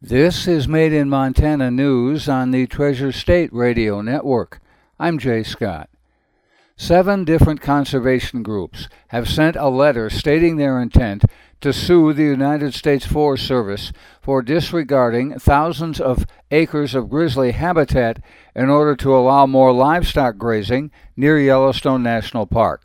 This is Made in Montana News on the Treasure State Radio Network. I'm Jay Scott. Seven different conservation groups have sent a letter stating their intent to sue the United States Forest Service for disregarding thousands of acres of grizzly habitat in order to allow more livestock grazing near Yellowstone National Park.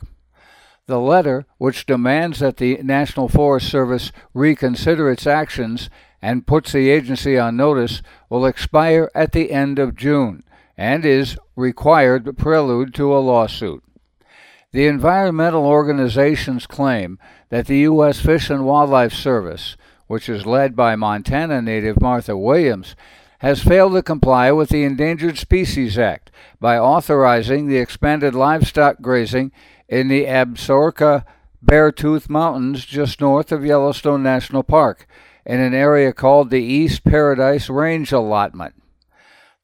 The letter, which demands that the National Forest Service reconsider its actions and puts the agency on notice, will expire at the end of June and is required prelude to a lawsuit. The environmental organizations claim that the U.S. Fish and Wildlife Service, which is led by Montana native Martha Williams, has failed to comply with the Endangered Species Act by authorizing the expanded livestock grazing in the Absaroka Beartooth Mountains just north of Yellowstone National Park in an area called the East Paradise Range Allotment.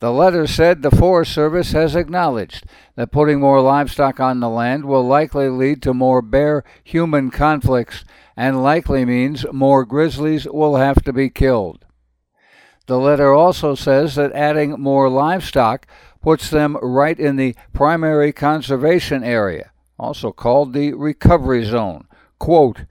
The letter said the Forest Service has acknowledged that putting more livestock on the land will likely lead to more bear human conflicts and likely means more grizzlies will have to be killed. The letter also says that adding more livestock puts them right in the primary conservation area, also called the recovery zone. Quote,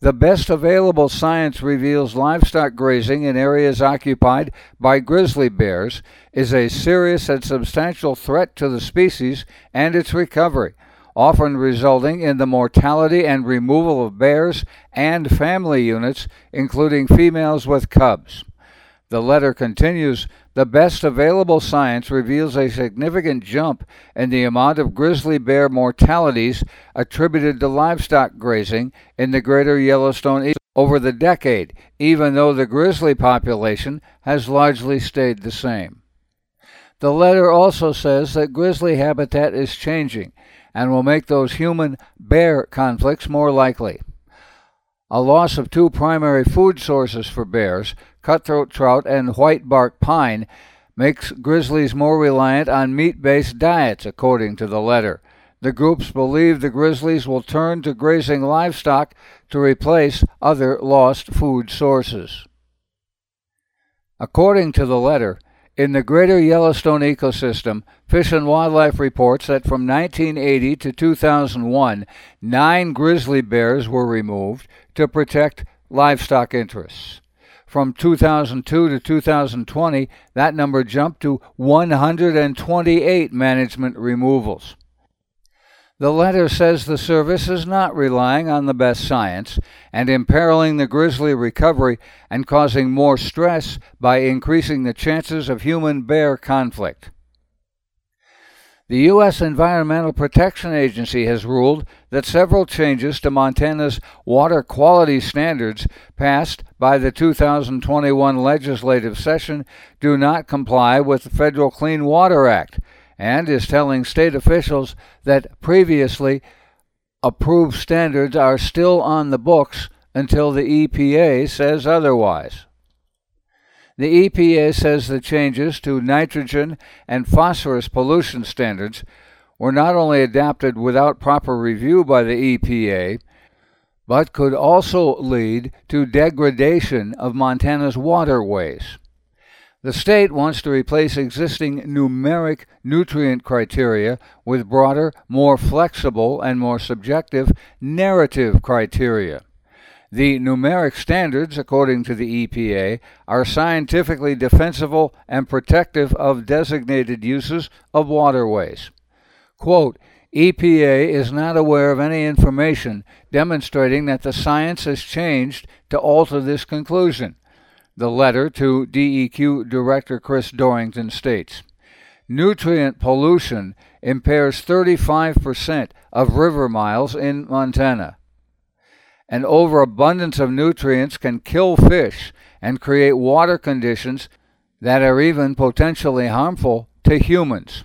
the best available science reveals livestock grazing in areas occupied by grizzly bears is a serious and substantial threat to the species and its recovery, often resulting in the mortality and removal of bears and family units, including females with cubs. The letter continues The best available science reveals a significant jump in the amount of grizzly bear mortalities attributed to livestock grazing in the greater Yellowstone over the decade, even though the grizzly population has largely stayed the same. The letter also says that grizzly habitat is changing and will make those human bear conflicts more likely. A loss of two primary food sources for bears, cutthroat trout and white bark pine, makes grizzlies more reliant on meat based diets, according to the letter. The groups believe the grizzlies will turn to grazing livestock to replace other lost food sources. According to the letter, in the greater Yellowstone ecosystem, Fish and Wildlife reports that from 1980 to 2001, nine grizzly bears were removed to protect livestock interests. From 2002 to 2020, that number jumped to 128 management removals. The letter says the service is not relying on the best science and imperiling the grizzly recovery and causing more stress by increasing the chances of human bear conflict. The U.S. Environmental Protection Agency has ruled that several changes to Montana's water quality standards passed by the 2021 legislative session do not comply with the Federal Clean Water Act and is telling state officials that previously approved standards are still on the books until the EPA says otherwise. The EPA says the changes to nitrogen and phosphorus pollution standards were not only adopted without proper review by the EPA, but could also lead to degradation of Montana's waterways. The state wants to replace existing numeric nutrient criteria with broader, more flexible, and more subjective narrative criteria. The numeric standards, according to the EPA, are scientifically defensible and protective of designated uses of waterways. Quote, EPA is not aware of any information demonstrating that the science has changed to alter this conclusion. The letter to DEQ Director Chris Dorrington states Nutrient pollution impairs 35% of river miles in Montana. An overabundance of nutrients can kill fish and create water conditions that are even potentially harmful to humans.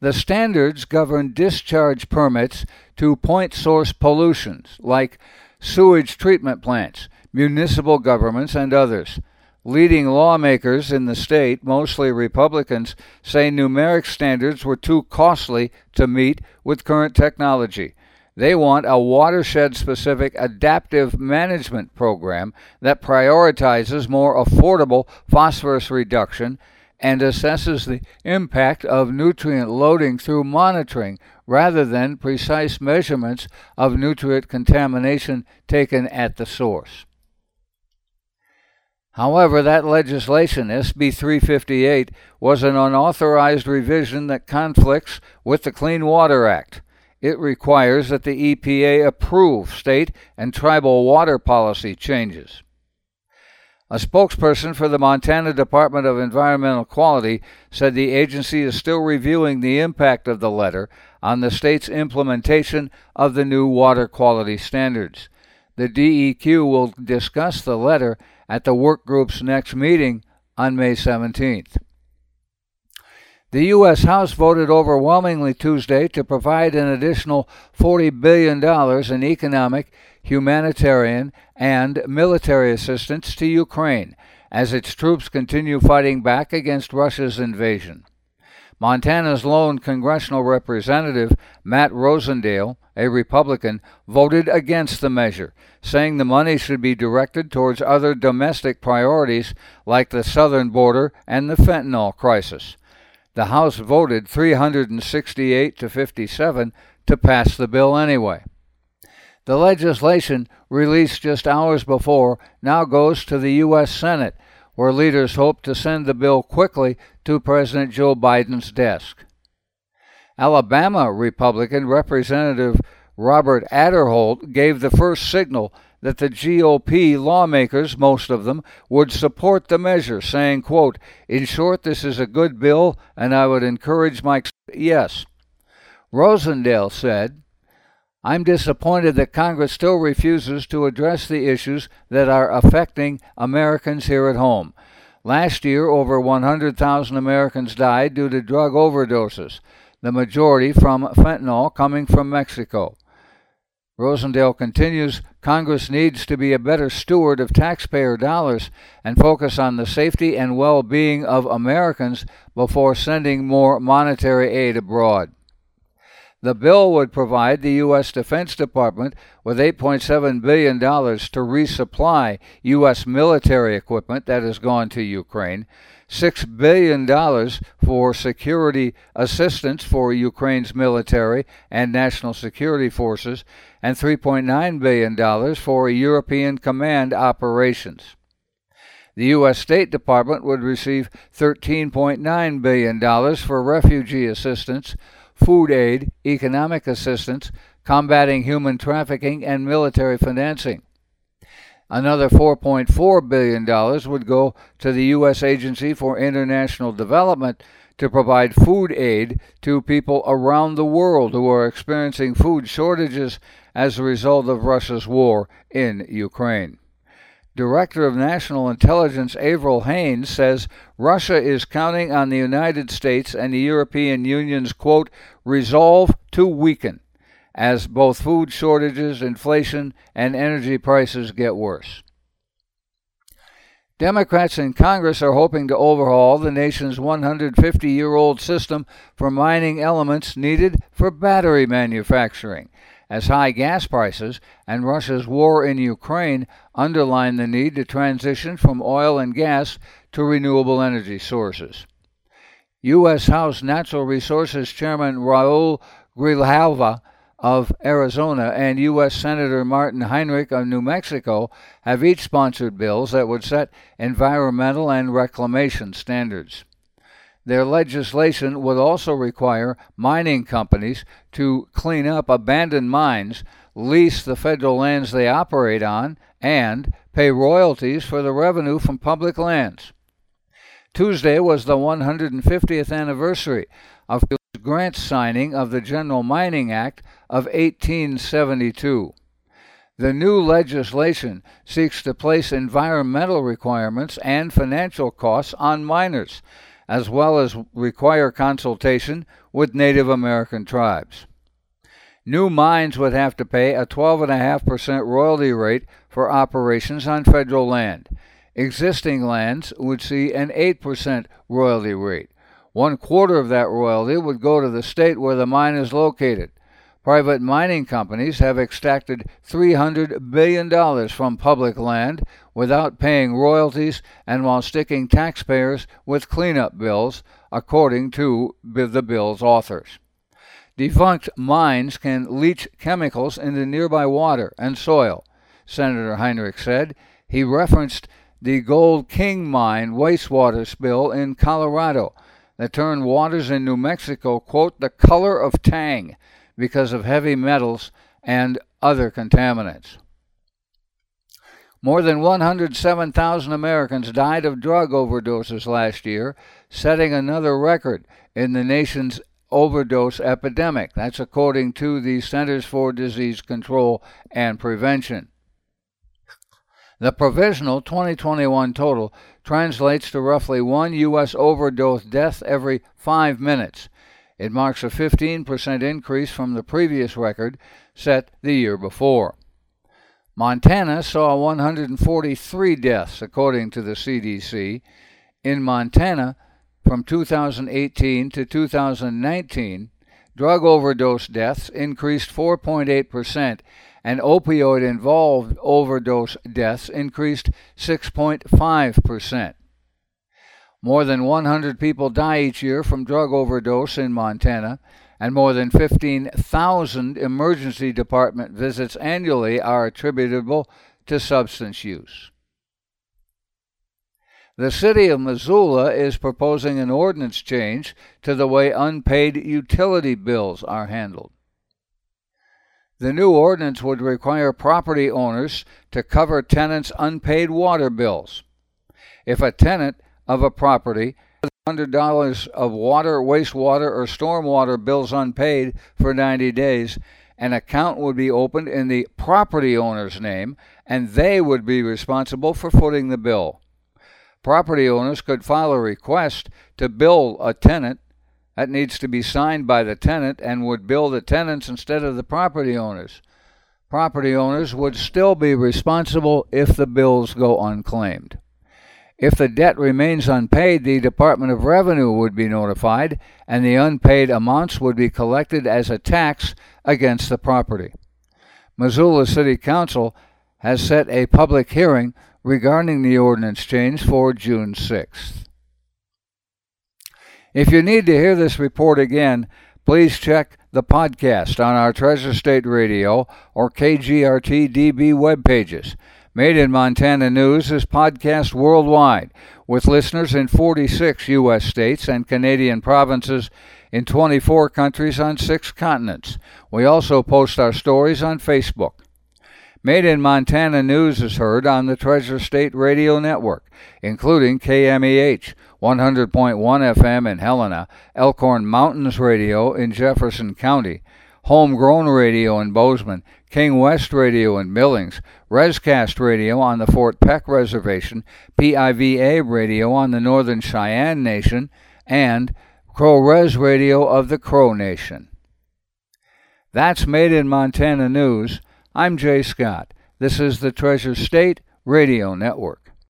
The standards govern discharge permits to point source pollutions like sewage treatment plants municipal governments, and others. Leading lawmakers in the state, mostly Republicans, say numeric standards were too costly to meet with current technology. They want a watershed specific adaptive management program that prioritizes more affordable phosphorus reduction and assesses the impact of nutrient loading through monitoring rather than precise measurements of nutrient contamination taken at the source. However, that legislation, SB 358, was an unauthorized revision that conflicts with the Clean Water Act. It requires that the EPA approve state and tribal water policy changes. A spokesperson for the Montana Department of Environmental Quality said the agency is still reviewing the impact of the letter on the state's implementation of the new water quality standards. The DEQ will discuss the letter at the work group's next meeting on May 17th. The U.S. House voted overwhelmingly Tuesday to provide an additional $40 billion in economic, humanitarian, and military assistance to Ukraine as its troops continue fighting back against Russia's invasion. Montana's lone congressional representative, Matt Rosendale, a Republican, voted against the measure, saying the money should be directed towards other domestic priorities like the southern border and the fentanyl crisis. The House voted 368 to 57 to pass the bill anyway. The legislation, released just hours before, now goes to the U.S. Senate, where leaders hope to send the bill quickly to President Joe Biden's desk. Alabama Republican Representative Robert Aderholt gave the first signal that the GOP lawmakers, most of them, would support the measure, saying, quote, In short, this is a good bill, and I would encourage my yes. Rosendale said, I'm disappointed that Congress still refuses to address the issues that are affecting Americans here at home. Last year, over 100,000 Americans died due to drug overdoses, the majority from fentanyl coming from Mexico. Rosendale continues Congress needs to be a better steward of taxpayer dollars and focus on the safety and well being of Americans before sending more monetary aid abroad. The bill would provide the U.S. Defense Department with $8.7 billion to resupply U.S. military equipment that has gone to Ukraine, $6 billion for security assistance for Ukraine's military and national security forces, and $3.9 billion for European command operations. The U.S. State Department would receive $13.9 billion for refugee assistance food aid, economic assistance, combating human trafficking, and military financing. Another $4.4 billion would go to the U.S. Agency for International Development to provide food aid to people around the world who are experiencing food shortages as a result of Russia's war in Ukraine. Director of National Intelligence Avril Haines says Russia is counting on the United States and the European Union's, quote, resolve to weaken as both food shortages, inflation, and energy prices get worse. Democrats in Congress are hoping to overhaul the nation's 150 year old system for mining elements needed for battery manufacturing as high gas prices and Russia's war in Ukraine underline the need to transition from oil and gas to renewable energy sources. U.S. House Natural Resources Chairman Raul Grijalva of Arizona and U.S. Senator Martin Heinrich of New Mexico have each sponsored bills that would set environmental and reclamation standards. Their legislation would also require mining companies to clean up abandoned mines, lease the federal lands they operate on, and pay royalties for the revenue from public lands. Tuesday was the 150th anniversary of Grant's signing of the General Mining Act of 1872. The new legislation seeks to place environmental requirements and financial costs on miners as well as require consultation with Native American tribes. New mines would have to pay a 12.5% royalty rate for operations on federal land. Existing lands would see an 8% royalty rate. One quarter of that royalty would go to the state where the mine is located. Private mining companies have extracted $300 billion from public land without paying royalties and while sticking taxpayers with cleanup bills, according to the bill's authors. Defunct mines can leach chemicals into nearby water and soil, Senator Heinrich said. He referenced the Gold King mine wastewater spill in Colorado that turned waters in New Mexico, quote, the color of tang because of heavy metals and other contaminants. More than 107,000 Americans died of drug overdoses last year, setting another record in the nation's overdose epidemic. That's according to the Centers for Disease Control and Prevention. The provisional 2021 total translates to roughly one U.S. overdose death every five minutes, it marks a 15% increase from the previous record set the year before. Montana saw 143 deaths, according to the CDC. In Montana, from 2018 to 2019, drug overdose deaths increased 4.8%, and opioid involved overdose deaths increased 6.5%. More than 100 people die each year from drug overdose in Montana, and more than 15,000 emergency department visits annually are attributable to substance use. The city of Missoula is proposing an ordinance change to the way unpaid utility bills are handled. The new ordinance would require property owners to cover tenants' unpaid water bills. If a tenant of a property, $100 of water, wastewater, or stormwater bills unpaid for 90 days, an account would be opened in the property owner's name, and they would be responsible for footing the bill. Property owners could file a request to bill a tenant. That needs to be signed by the tenant and would bill the tenants instead of the property owners. Property owners would still be responsible if the bills go unclaimed. If the debt remains unpaid, the Department of Revenue would be notified, and the unpaid amounts would be collected as a tax against the property. Missoula City Council has set a public hearing regarding the ordinance change for June 6th. If you need to hear this report again, please check the podcast on our Treasure State Radio or KGRT DB web pages. Made in Montana News is podcast worldwide with listeners in 46 U.S. states and Canadian provinces in 24 countries on six continents. We also post our stories on Facebook. Made in Montana News is heard on the Treasure State Radio Network, including KMEH 100.1 FM in Helena, Elkhorn Mountains Radio in Jefferson County, Homegrown Radio in Bozeman, King West Radio in Billings, Rescast Radio on the Fort Peck Reservation, PIVA Radio on the Northern Cheyenne Nation, and Crow Res Radio of the Crow Nation. That's Made in Montana News. I'm Jay Scott. This is the Treasure State Radio Network.